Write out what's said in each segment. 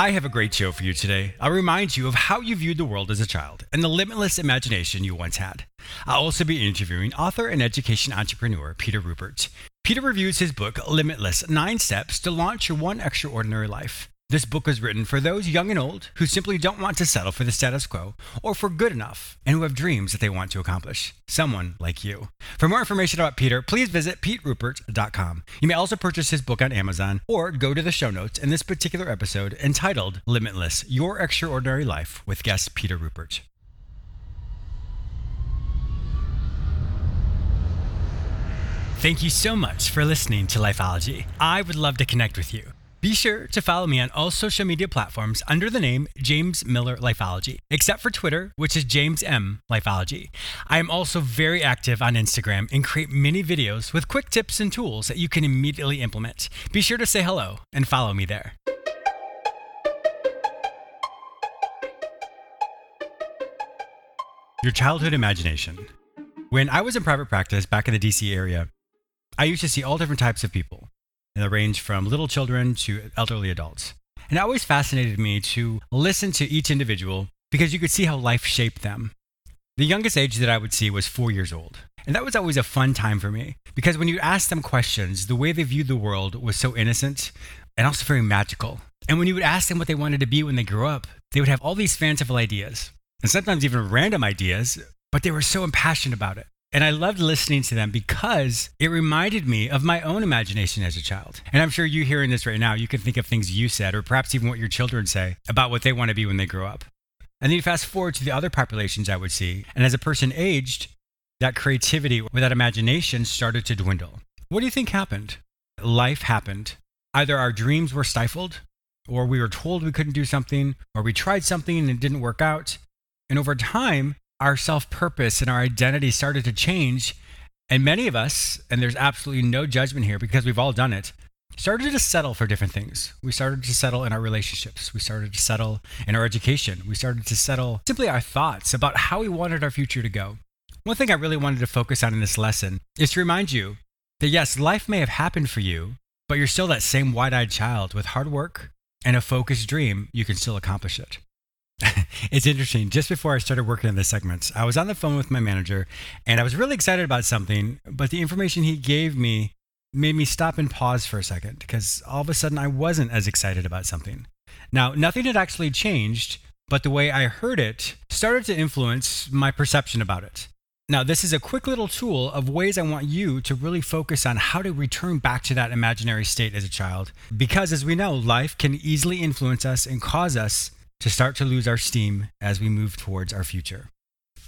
I have a great show for you today. I'll remind you of how you viewed the world as a child and the limitless imagination you once had. I'll also be interviewing author and education entrepreneur Peter Ruppert. Peter reviews his book Limitless Nine Steps to Launch Your One Extraordinary Life. This book is written for those young and old who simply don't want to settle for the status quo or for good enough and who have dreams that they want to accomplish. Someone like you. For more information about Peter, please visit peteruppert.com. You may also purchase his book on Amazon or go to the show notes in this particular episode entitled Limitless Your Extraordinary Life with guest Peter Ruppert. Thank you so much for listening to Lifeology. I would love to connect with you. Be sure to follow me on all social media platforms under the name James Miller Lifeology, except for Twitter, which is James M Lifeology. I am also very active on Instagram and create many videos with quick tips and tools that you can immediately implement. Be sure to say hello and follow me there. Your childhood imagination. When I was in private practice back in the DC area, I used to see all different types of people and they range from little children to elderly adults. And it always fascinated me to listen to each individual because you could see how life shaped them. The youngest age that I would see was four years old. And that was always a fun time for me because when you asked them questions, the way they viewed the world was so innocent and also very magical. And when you would ask them what they wanted to be when they grew up, they would have all these fanciful ideas and sometimes even random ideas, but they were so impassioned about it. And I loved listening to them because it reminded me of my own imagination as a child. And I'm sure you hearing this right now, you can think of things you said, or perhaps even what your children say about what they want to be when they grow up. And then you fast forward to the other populations I would see. And as a person aged, that creativity or that imagination started to dwindle. What do you think happened? Life happened. Either our dreams were stifled, or we were told we couldn't do something, or we tried something and it didn't work out. And over time, our self purpose and our identity started to change. And many of us, and there's absolutely no judgment here because we've all done it, started to settle for different things. We started to settle in our relationships. We started to settle in our education. We started to settle simply our thoughts about how we wanted our future to go. One thing I really wanted to focus on in this lesson is to remind you that yes, life may have happened for you, but you're still that same wide eyed child with hard work and a focused dream, you can still accomplish it. it's interesting. Just before I started working on the segments, I was on the phone with my manager and I was really excited about something, but the information he gave me made me stop and pause for a second because all of a sudden I wasn't as excited about something. Now, nothing had actually changed, but the way I heard it started to influence my perception about it. Now, this is a quick little tool of ways I want you to really focus on how to return back to that imaginary state as a child. Because as we know, life can easily influence us and cause us to start to lose our steam as we move towards our future.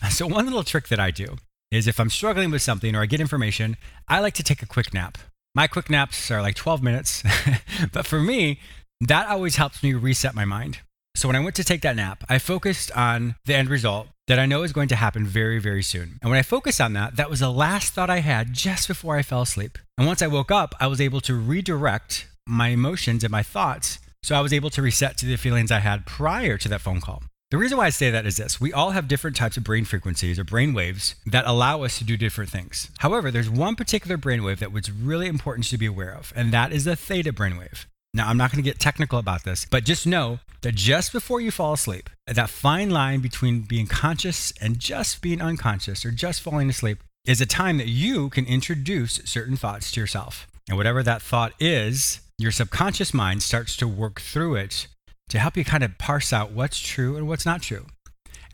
So, one little trick that I do is if I'm struggling with something or I get information, I like to take a quick nap. My quick naps are like 12 minutes, but for me, that always helps me reset my mind. So, when I went to take that nap, I focused on the end result that I know is going to happen very, very soon. And when I focused on that, that was the last thought I had just before I fell asleep. And once I woke up, I was able to redirect my emotions and my thoughts so I was able to reset to the feelings I had prior to that phone call. The reason why I say that is this we all have different types of brain frequencies or brain waves that allow us to do different things. However, there's one particular brainwave that was really important to be aware of, and that is the theta brainwave. Now, I'm not going to get technical about this, but just know that just before you fall asleep, that fine line between being conscious and just being unconscious or just falling asleep is a time that you can introduce certain thoughts to yourself. And whatever that thought is, your subconscious mind starts to work through it to help you kind of parse out what's true and what's not true.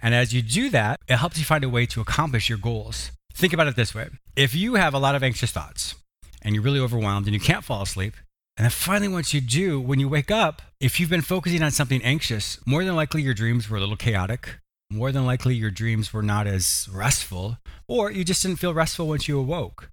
And as you do that, it helps you find a way to accomplish your goals. Think about it this way if you have a lot of anxious thoughts and you're really overwhelmed and you can't fall asleep, and then finally, once you do, when you wake up, if you've been focusing on something anxious, more than likely your dreams were a little chaotic. More than likely your dreams were not as restful, or you just didn't feel restful once you awoke.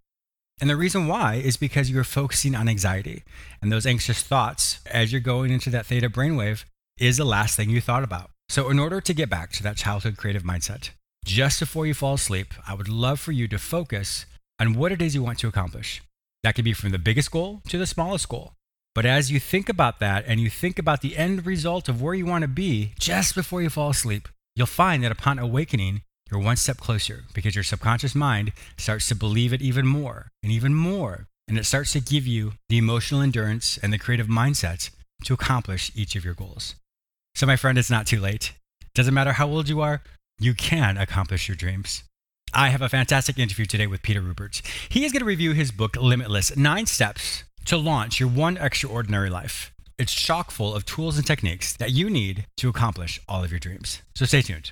And the reason why is because you're focusing on anxiety and those anxious thoughts as you're going into that theta brainwave is the last thing you thought about. So, in order to get back to that childhood creative mindset, just before you fall asleep, I would love for you to focus on what it is you want to accomplish. That could be from the biggest goal to the smallest goal. But as you think about that and you think about the end result of where you want to be just before you fall asleep, you'll find that upon awakening, you're one step closer because your subconscious mind starts to believe it even more and even more. And it starts to give you the emotional endurance and the creative mindsets to accomplish each of your goals. So, my friend, it's not too late. Doesn't matter how old you are, you can accomplish your dreams. I have a fantastic interview today with Peter Ruppert. He is going to review his book, Limitless Nine Steps to Launch Your One Extraordinary Life. It's chock full of tools and techniques that you need to accomplish all of your dreams. So stay tuned.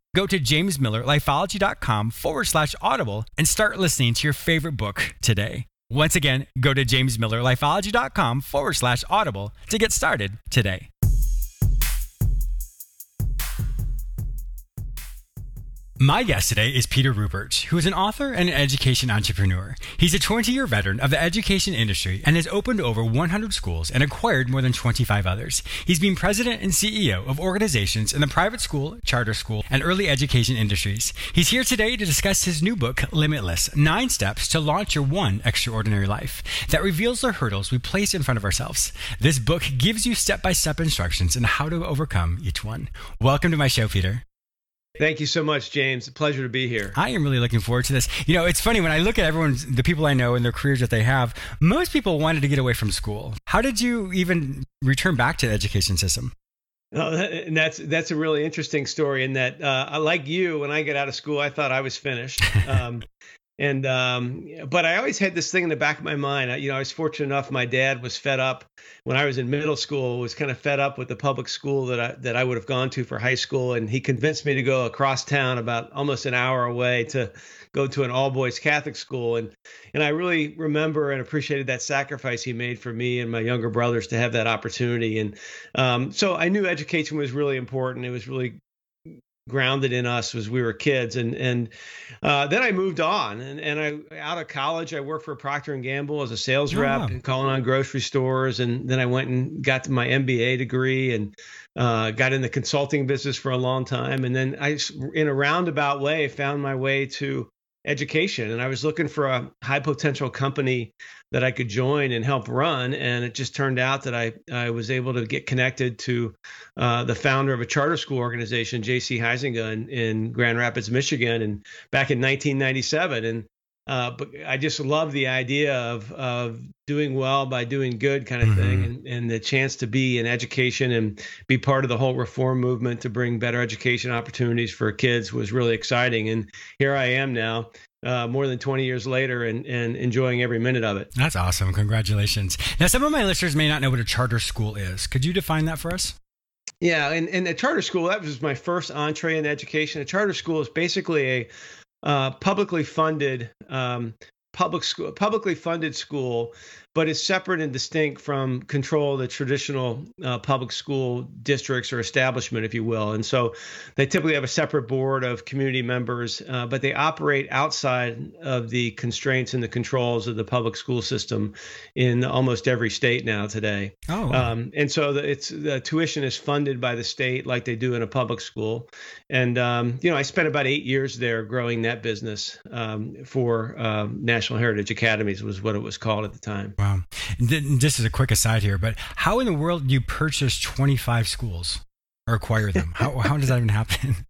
Go to jamesmillerlifeology.com forward slash audible and start listening to your favorite book today. Once again, go to jamesmillerlifeology.com forward slash audible to get started today. My guest today is Peter Ruppert, who is an author and an education entrepreneur. He's a 20 year veteran of the education industry and has opened over 100 schools and acquired more than 25 others. He's been president and CEO of organizations in the private school, charter school, and early education industries. He's here today to discuss his new book, Limitless Nine Steps to Launch Your One Extraordinary Life, that reveals the hurdles we place in front of ourselves. This book gives you step by step instructions on how to overcome each one. Welcome to my show, Peter. Thank you so much, James. A pleasure to be here. I am really looking forward to this. You know, it's funny when I look at everyone, the people I know and their careers that they have, most people wanted to get away from school. How did you even return back to the education system? Oh, and that's that's a really interesting story. In that, uh, like you, when I get out of school, I thought I was finished. Um, and um, but I always had this thing in the back of my mind. You know, I was fortunate enough. My dad was fed up when I was in middle school. Was kind of fed up with the public school that I that I would have gone to for high school, and he convinced me to go across town, about almost an hour away, to go to an all boys Catholic school. And and I really remember and appreciated that sacrifice he made for me and my younger brothers to have that opportunity. And um, so I knew education was really important. It was really grounded in us as we were kids. And and uh, then I moved on and, and I out of college I worked for Procter and Gamble as a sales oh, rep wow. and calling on grocery stores. And then I went and got my MBA degree and uh, got in the consulting business for a long time. And then I in a roundabout way found my way to education and I was looking for a high potential company that I could join and help run. And it just turned out that I, I was able to get connected to uh, the founder of a charter school organization, J.C. Huizenga, in, in, Grand Rapids, Michigan, and back in 1997. And uh, but I just love the idea of of doing well by doing good kind of mm-hmm. thing, and, and the chance to be in education and be part of the whole reform movement to bring better education opportunities for kids was really exciting. And here I am now, uh, more than 20 years later and, and enjoying every minute of it. That's awesome. Congratulations. Now, some of my listeners may not know what a charter school is. Could you define that for us? Yeah, and, and a charter school, that was my first entree in education. A charter school is basically a uh, publicly funded um, public school, publicly funded school but it's separate and distinct from control of the traditional uh, public school districts or establishment, if you will. And so they typically have a separate board of community members, uh, but they operate outside of the constraints and the controls of the public school system in almost every state now today. Oh, um, and so the, it's the tuition is funded by the state like they do in a public school. And um, you know, I spent about eight years there growing that business um, for um, National Heritage Academies was what it was called at the time. Wow. This is a quick aside here, but how in the world do you purchase 25 schools or acquire them? How, how does that even happen?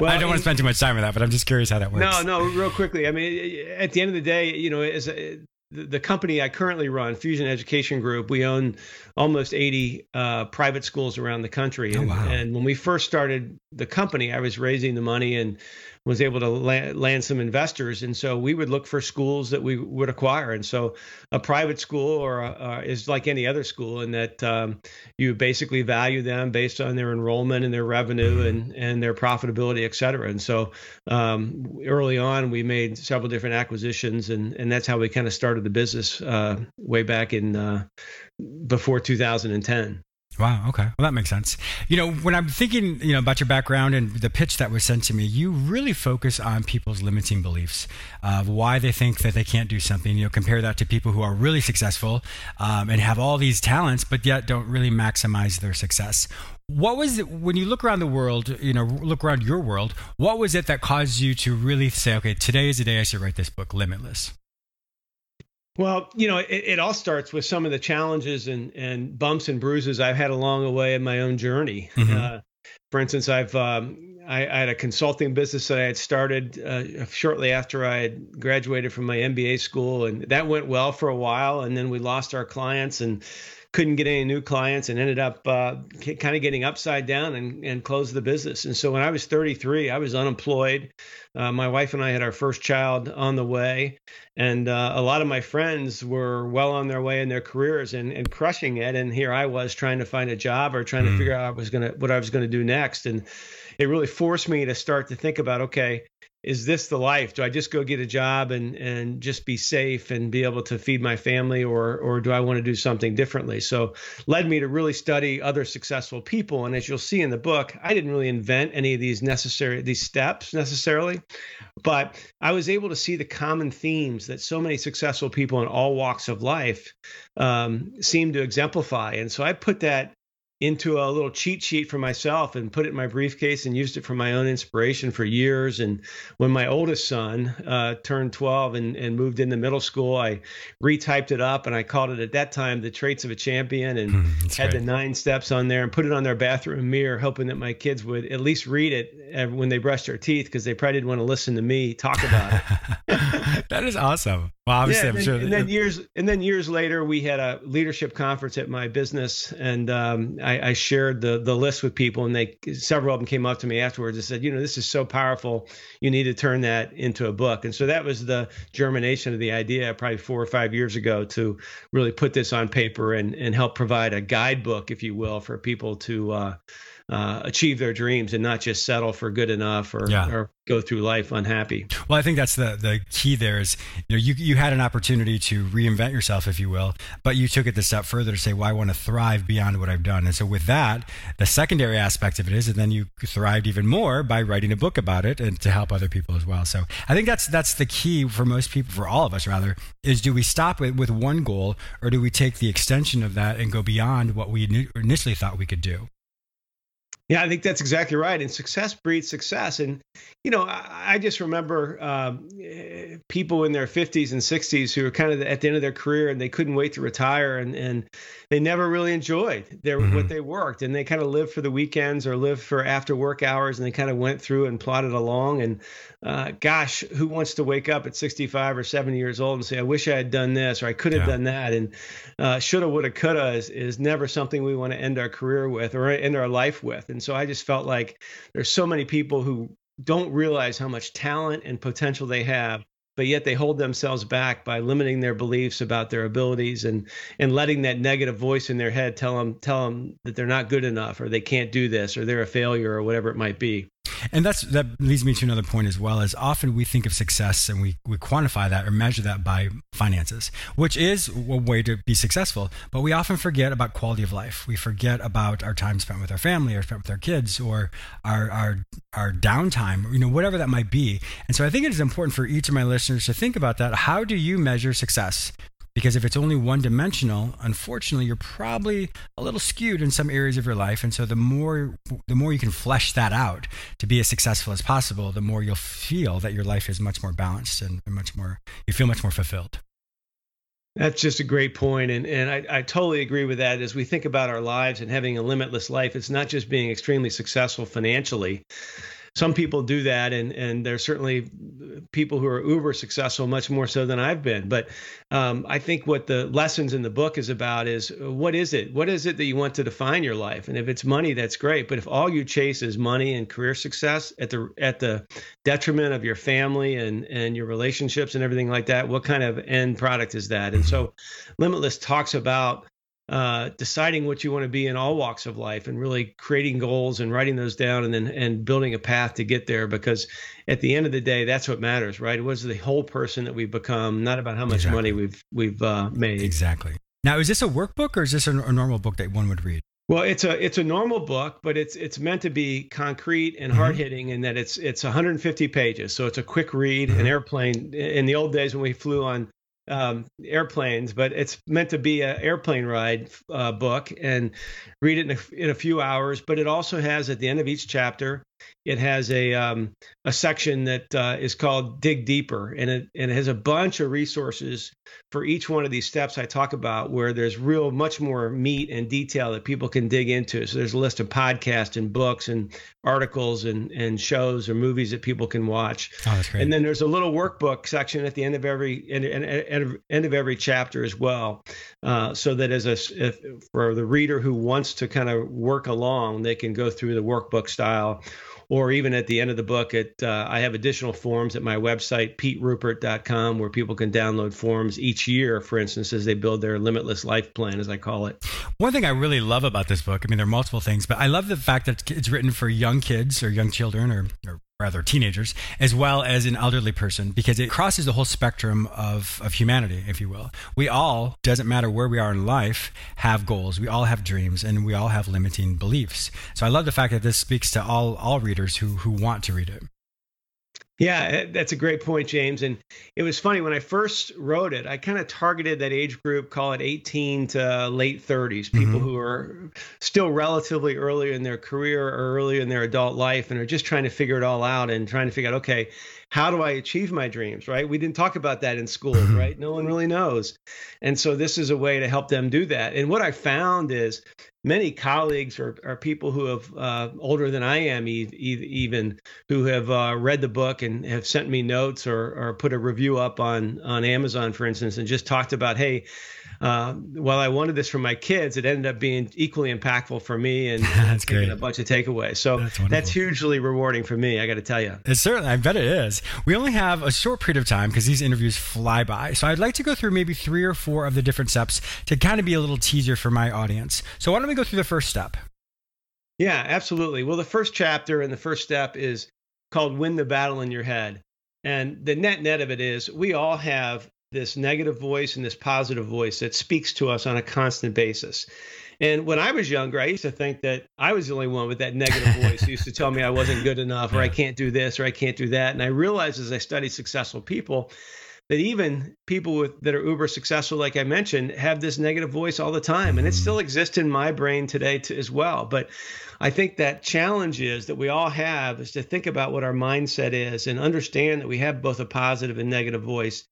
Well, I don't want to spend too much time on that, but I'm just curious how that works. No, no, real quickly. I mean, at the end of the day, you know, as a, the company I currently run, Fusion Education Group, we own almost 80 uh, private schools around the country. And, oh, wow. and, when we first started the company. I was raising the money and was able to land, some investors, and so we would look for schools that we would acquire. And so, a private school or a, is like any other school in that um, you basically value them based on their enrollment and their revenue and and their profitability, et cetera. And so, um, early on, we made several different acquisitions, and and that's how we kind of started the business uh, way back in uh, before 2010. Wow. Okay. Well, that makes sense. You know, when I'm thinking, you know, about your background and the pitch that was sent to me, you really focus on people's limiting beliefs, of why they think that they can't do something. You know, compare that to people who are really successful um, and have all these talents, but yet don't really maximize their success. What was it when you look around the world? You know, look around your world. What was it that caused you to really say, okay, today is the day I should write this book, Limitless? Well, you know, it, it, all starts with some of the challenges and, and bumps and bruises I've had along the way in my own journey. Mm-hmm. Uh, for instance, I've um, I, I, had a consulting business that I had started uh, shortly after I had graduated from my MBA school, and that went well for a while. And then we lost our clients, and couldn't get any new clients and ended up uh, kind of getting upside down and, and closed the business. And so when I was 33, I was unemployed. Uh, my wife and I had our first child on the way, and uh, a lot of my friends were well on their way in their careers and, and crushing it. And here I was trying to find a job or trying mm. to figure out I was gonna what I was going to do next. And it really forced me to start to think about okay is this the life? Do I just go get a job and and just be safe and be able to feed my family, or or do I want to do something differently? So led me to really study other successful people. And as you'll see in the book, I didn't really invent any of these necessary these steps necessarily, but I was able to see the common themes that so many successful people in all walks of life um, seem to exemplify. And so I put that into a little cheat sheet for myself and put it in my briefcase and used it for my own inspiration for years. And when my oldest son uh, turned 12 and, and moved into middle school, I retyped it up and I called it at that time the traits of a champion and hmm, had the nine steps on there and put it on their bathroom mirror, hoping that my kids would at least read it when they brushed their teeth because they probably didn't want to listen to me talk about it. that is awesome. Well, obviously, yeah, I'm and, sure. And then years and then years later, we had a leadership conference at my business, and um, I, I, shared the the list with people, and they several of them came up to me afterwards and said, you know, this is so powerful. You need to turn that into a book. And so that was the germination of the idea, probably four or five years ago, to really put this on paper and and help provide a guidebook, if you will, for people to. Uh, uh, achieve their dreams and not just settle for good enough or, yeah. or go through life unhappy. Well, I think that's the the key. There is, you know, you you had an opportunity to reinvent yourself, if you will, but you took it the step further to say, "Well, I want to thrive beyond what I've done." And so, with that, the secondary aspect of it is, and then you thrived even more by writing a book about it and to help other people as well. So, I think that's that's the key for most people, for all of us rather, is do we stop with, with one goal or do we take the extension of that and go beyond what we initially thought we could do? Yeah, I think that's exactly right. And success breeds success. And, you know, I, I just remember um, people in their 50s and 60s who were kind of at the end of their career and they couldn't wait to retire and, and they never really enjoyed their mm-hmm. what they worked. And they kind of lived for the weekends or lived for after work hours and they kind of went through and plodded along. And uh, gosh, who wants to wake up at 65 or 70 years old and say, I wish I had done this or I could have yeah. done that? And uh, shoulda, woulda, coulda is, is never something we want to end our career with or end our life with. And so I just felt like there's so many people who don't realize how much talent and potential they have but yet they hold themselves back by limiting their beliefs about their abilities and and letting that negative voice in their head tell them tell them that they're not good enough or they can't do this or they're a failure or whatever it might be and that's that leads me to another point as well is often we think of success and we, we quantify that or measure that by finances which is a way to be successful. But we often forget about quality of life. We forget about our time spent with our family or spent with our kids or our our our downtime you know whatever that might be. And so i think it is important for each of my listeners to think about that. How do you measure success because if it's only one dimensional, unfortunately, you're probably a little skewed in some areas of your life. And so the more the more you can flesh that out to be as successful as possible, the more you'll feel that your life is much more balanced and much more you feel much more fulfilled. That's just a great point, and and I, I totally agree with that. As we think about our lives and having a limitless life, it's not just being extremely successful financially, some people do that, and and there's certainly people who are uber successful, much more so than I've been. But um, I think what the lessons in the book is about is what is it? What is it that you want to define your life? And if it's money, that's great. But if all you chase is money and career success at the at the detriment of your family and and your relationships and everything like that, what kind of end product is that? And so, Limitless talks about uh, deciding what you want to be in all walks of life and really creating goals and writing those down and then and building a path to get there because at the end of the day that's what matters right it was the whole person that we've become not about how much exactly. money we've we've uh, made exactly now is this a workbook or is this a, a, normal book that one would read well it's a it's a normal book but it's it's meant to be concrete and hard hitting mm-hmm. in that it's it's 150 pages so it's a quick read mm-hmm. an airplane in the old days when we flew on um, airplanes, but it's meant to be an airplane ride uh, book and read it in a, in a, few hours. But it also has at the end of each chapter it has a um, a section that uh, is called Dig Deeper, and it and it has a bunch of resources for each one of these steps I talk about, where there's real much more meat and detail that people can dig into. So there's a list of podcasts and books and articles and and shows or movies that people can watch. Oh, that's great. And then there's a little workbook section at the end of every end, end, end of every chapter as well, uh, so that as a if, for the reader who wants to kind of work along, they can go through the workbook style or even at the end of the book, it, uh, I have additional forms at my website, peteruppert.com, where people can download forms each year, for instance, as they build their limitless life plan, as I call it. One thing I really love about this book, I mean, there are multiple things, but I love the fact that it's written for young kids or young children or, or rather teenagers, as well as an elderly person, because it crosses the whole spectrum of, of humanity, if you will. We all, doesn't matter where we are in life, have goals. We all have dreams and we all have limiting beliefs. So I love the fact that this speaks to all all readers who who want to read it. Yeah, eh, that's a great point, James. And it was funny when I first wrote it, I kind of targeted that age group, call it 18 to late 30s, people mm-hmm. who are still relatively early in their career or early in their adult life and are just trying to figure it all out and trying to figure out, okay, how do I achieve my dreams, right? We didn't talk about that in school, mm-hmm. right? No one really knows. And so this is a way to help them do that. And what I found is many colleagues or, or people who have uh, older than I am, e- even who have uh, read the book and have sent me notes or, or put a review up on on Amazon, for instance, and just talked about, hey, uh, while I wanted this for my kids, it ended up being equally impactful for me and that's great. a bunch of takeaways. So that's, that's, hugely rewarding for me. I got to tell you. It's certainly, I bet it is. We only have a short period of time because these interviews fly by. So I'd like to go through maybe three or four of the different steps to kind of be a little teaser for my audience. So why don't we go through the first step? Yeah, absolutely. Well, the first chapter and the first step is called Win the Battle in Your Head. And the net net of it is we all have this negative voice and this positive voice that speaks to us on a constant basis. And when I was younger, I used to think that I was the only one with that negative voice who used to tell me I wasn't good enough or I can't do this or I can't do that. And I realized as I studied successful people that even people with, that are uber successful, like I mentioned, have this negative voice all the time. And it still mm-hmm. exists in my brain today to, as well. But I think that challenge is that we all have is to think about what our mindset is and understand that we have both a positive and negative voice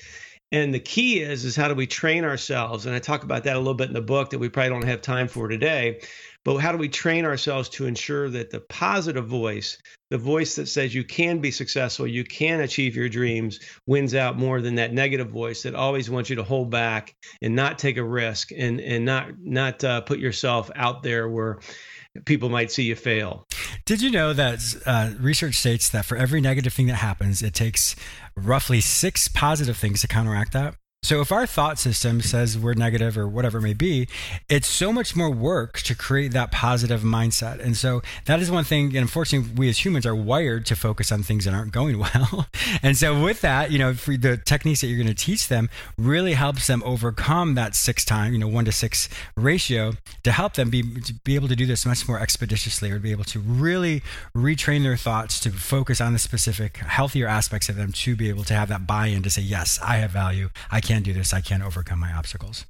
and the key is is how do we train ourselves? And I talk about that a little bit in the book that we probably don't have time for today. But how do we train ourselves to ensure that the positive voice, the voice that says you can be successful, you can achieve your dreams, wins out more than that negative voice that always wants you to hold back and not take a risk and and not not uh, put yourself out there where people might see you fail. Did you know that uh, research states that for every negative thing that happens, it takes roughly six positive things to counteract that? So if our thought system says we're negative or whatever it may be, it's so much more work to create that positive mindset. And so that is one thing. And unfortunately, we as humans are wired to focus on things that aren't going well. and so with that, you know, the techniques that you're going to teach them really helps them overcome that six time, you know, one to six ratio to help them be, to be able to do this much more expeditiously or be able to really retrain their thoughts to focus on the specific healthier aspects of them to be able to have that buy-in to say, yes, I have value. I can can't do this. I can't overcome my obstacles.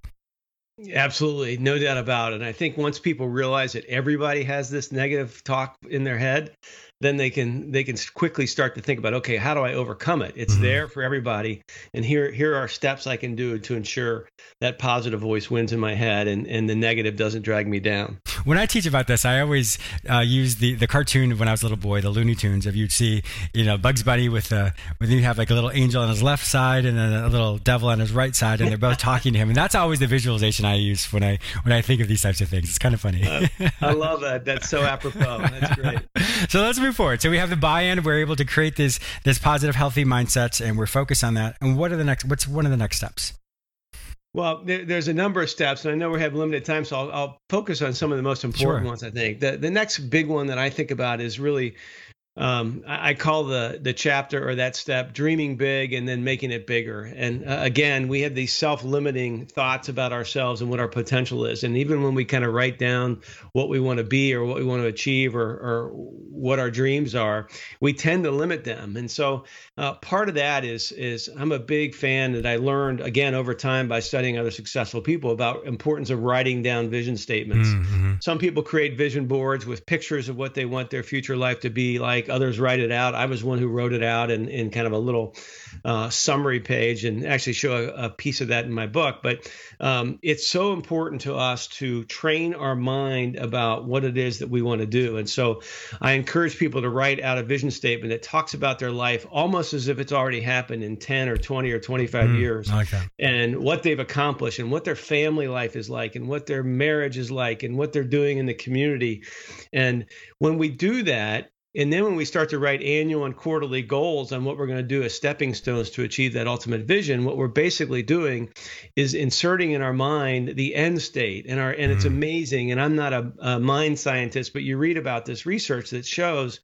Absolutely, no doubt about it. And I think once people realize that everybody has this negative talk in their head, then they can they can quickly start to think about okay how do i overcome it? It's mm-hmm. there for everybody. And here here are steps i can do to ensure that positive voice wins in my head and and the negative doesn't drag me down. When i teach about this i always uh, use the the cartoon when i was a little boy the looney tunes of you'd see you know bugs bunny with uh with you have like a little angel on his left side and then a little devil on his right side and they're both talking to him. And that's always the visualization i use when i when i think of these types of things. It's kind of funny. Uh, i love that. That's so apropos. That's great. So let's move forward. So we have the buy-in. We're able to create this this positive, healthy mindset, and we're focused on that. And what are the next? What's one of the next steps? Well, there, there's a number of steps, and I know we have limited time, so I'll, I'll focus on some of the most important sure. ones. I think the the next big one that I think about is really um, I call the the chapter or that step dreaming big and then making it bigger. And uh, again, we have these self-limiting thoughts about ourselves and what our potential is. And even when we kind of write down what we want to be or what we want to achieve or, or what our dreams are, we tend to limit them. And so uh, part of that is is I'm a big fan that I learned again over time by studying other successful people about importance of writing down vision statements. Mm-hmm. Some people create vision boards with pictures of what they want their future life to be like others write it out. I was one who wrote it out in, in kind of a little uh, summary page and actually show a, a, piece of that in my book. But um, it's so important to us to train our mind about what it is that we want to do. And so I encourage people to write out a vision statement that talks about their life almost as if it's already happened in 10 or 20 or 25 mm, years okay. and what they've accomplished and what their family life is like and what their marriage is like and what they're doing in the community. And when we do that, and then when we start to write annual and quarterly goals on what we're going to do as stepping stones to achieve that ultimate vision, what we're basically doing is inserting in our mind the end state. And our and it's mm-hmm. amazing. And I'm not a, a mind scientist, but you read about this research that shows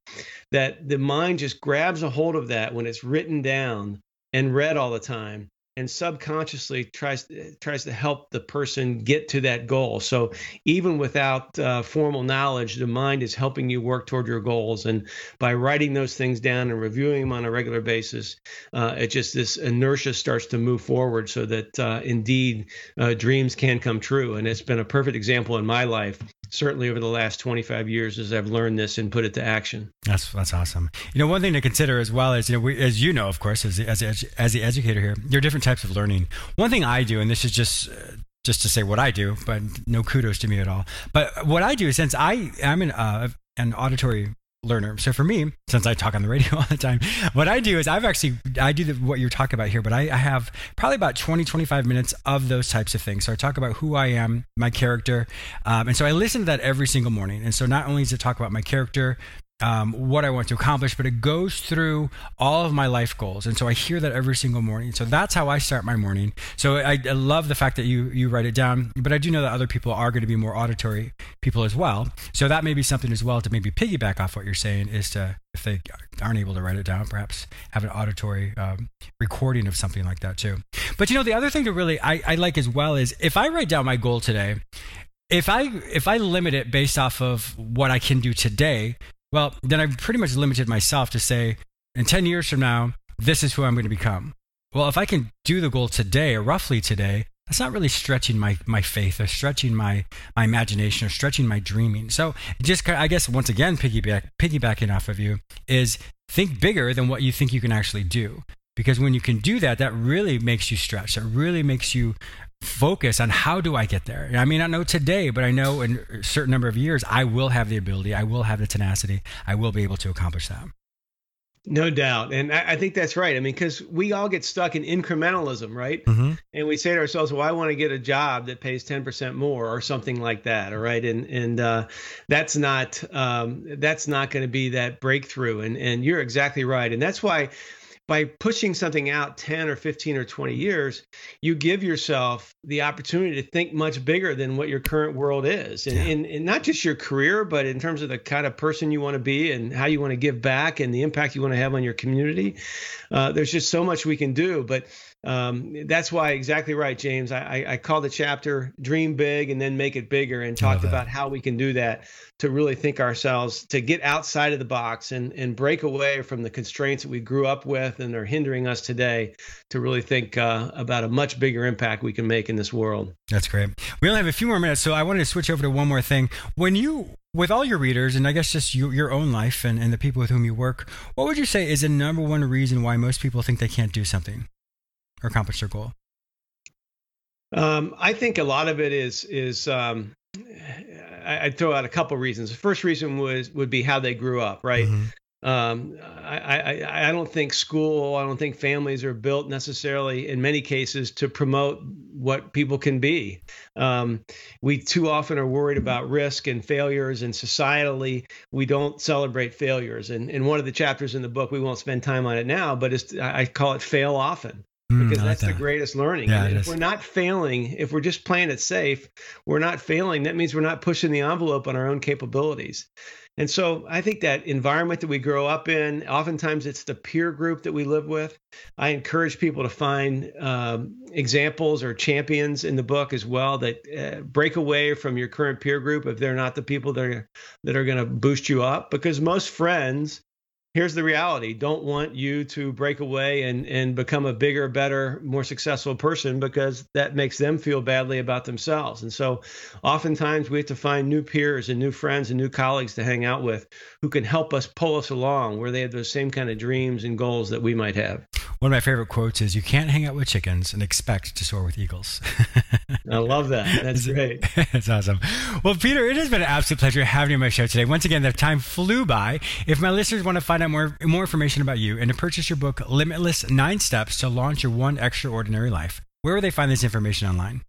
that the mind just grabs a hold of that when it's written down and read all the time and subconsciously tries tries to help the person get to that goal. So even without uh, formal knowledge, the mind is helping you work toward your goals. And by writing those things down and reviewing them on a regular basis, uh, it just this inertia starts to move forward, so that uh, indeed uh, dreams can come true. And it's been a perfect example in my life certainly over the last 25 years as I've learned this and put it to action. That's that's awesome. You know, one thing to consider as well is you know, we, as you know, of course, as as as the educator here, there are different types of learning. One thing I do, and this is just. Uh, just to say what I do, but no kudos to me at all. But what I do, since I am an uh, an auditory learner. So for me, since I talk on the radio all the time, what I do is I've actually, I do the, what you're talking about here, but I, I, have probably about 20, 25 minutes of those types of things. So I talk about who I am, my character. Um, and so I listen to that every single morning. And so not only does it talk about my character, um, what I want to accomplish, but it goes through all of my life goals. And so I hear that every single morning. So that's how I start my morning. So I, I, love the fact that you you write it down, but I do know that other people are going to be more auditory people as well. So that may be something as well to maybe piggyback off what you're saying is to if they aren't able to write it down, perhaps have an auditory um, recording of something like that too. But you know, the other thing to really I, I like as well is if I write down my goal today, if I if I limit it based off of what I can do today, well, then I've pretty much limited myself to say, in 10 years from now, this is who I'm going to become. Well, if I can do the goal today or roughly today, that's not really stretching my, my faith or stretching my, my imagination or stretching my dreaming. So just, I guess, once again, piggyback, piggybacking off of you is think bigger than what you think you can actually do. Because when you can do that, that really makes you stretch. That really makes you focus on how do I get there. I mean, I know today, but I know in a certain number of years, I will have the ability, I will have the tenacity, I will be able to accomplish that. No doubt. And I, I think that's right. I mean, because we all get stuck in incrementalism, right? Mm-hmm. And we say to ourselves, well, I want to get a job that pays 10% more or something like that. All right. And, and, uh, that's not, um, that's not going to be that breakthrough. And, and you're exactly right. And that's why by pushing something out 10 or 15 or 20 years, you give yourself the opportunity to think much bigger than what your current world is. And, yeah. and, and, not just your career, but in terms of the kind of person you want to be and how you want to give back and the impact you want to have on your community. Uh, there's just so much we can do. But um, that's why exactly right, James. I, I, called the chapter "Dream Big" and then make it bigger, and talked about how we can do that to really think ourselves to get outside of the box and and break away from the constraints that we grew up with and are hindering us today. To really think uh, about a much bigger impact we can make in this world. That's great. We only have a few more minutes, so I wanted to switch over to one more thing. When you with all your readers and I guess just you, your own life and, and the people with whom you work, what would you say is the number one reason why most people think they can't do something? Or accomplish their goal? Um, I think a lot of it is is um, I, would throw out a couple reasons. The first reason was would be how they grew up, right? Mm-hmm. Um, I, I, I don't think school, I don't think families are built necessarily in many cases to promote what people can be. Um, we too often are worried about risk and failures, and societally, we don't celebrate failures. And in one of the chapters in the book, we won't spend time on it now, but I call it fail often. Mm, because that's like that. the greatest learning. Yeah, if we're not failing, if we're just playing it safe, we're not failing. That means we're not pushing the envelope on our own capabilities. And so I think that environment that we grow up in, oftentimes it's the peer group that we live with. I encourage people to find um, examples or champions in the book as well that uh, break away from your current peer group if they're not the people that are, that are going to boost you up. Because most friends here's the reality. Don't want you to break away and and become a bigger better more successful person because that makes them feel badly about themselves. And so oftentimes we have to find new peers and new friends and new colleagues to hang out with who can help us pull us along where they have those same kind of dreams and goals that we might have one of my favorite quotes is you can't hang out with chickens and expect to soar with eagles. I love that. That's great. That's awesome. Well peter it has been an absolute pleasure having you on my show today. Once again the time flew by. If my listeners want to find out more more information about you and to purchase your book limitless nine steps to launch your one extraordinary life where will they find this information online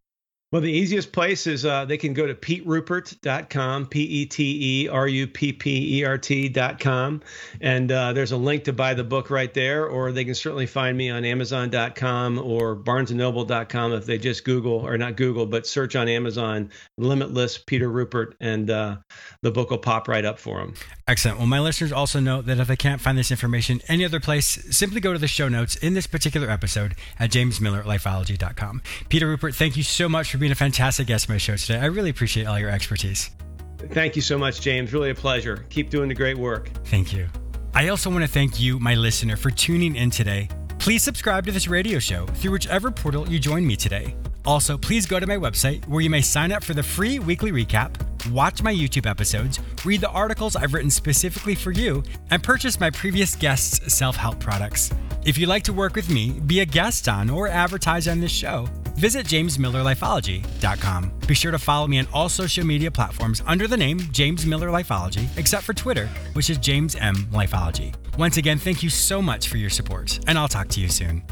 well, the easiest place is uh, they can go to peteruppert.com, P E T E R U P P E R T.com. And uh, there's a link to buy the book right there, or they can certainly find me on Amazon.com or BarnesandNoble.com if they just Google, or not Google, but search on Amazon, Limitless Peter Ruppert, and uh, the book will pop right up for them. Excellent. Well, my listeners also know that if they can't find this information any other place, simply go to the show notes in this particular episode at jamesmillerlifeology.com. Peter Ruppert, thank you so much for being a fantastic guest on my show today. I really appreciate all your expertise. Thank you so much, James. Really a pleasure. Keep doing the great work. Thank you. I also want to thank you, my listener, for tuning in today. Please subscribe to this radio show through whichever portal you join me today. Also, please go to my website where you may sign up for the free weekly recap, watch my YouTube episodes, read the articles I've written specifically for you, and purchase my previous guests' self help products. If you'd like to work with me, be a guest on, or advertise on this show, visit jamesmillerlifeology.com. Be sure to follow me on all social media platforms under the name James Miller Lifeology, except for Twitter, which is James M Lifeology. Once again, thank you so much for your support, and I'll talk to you soon.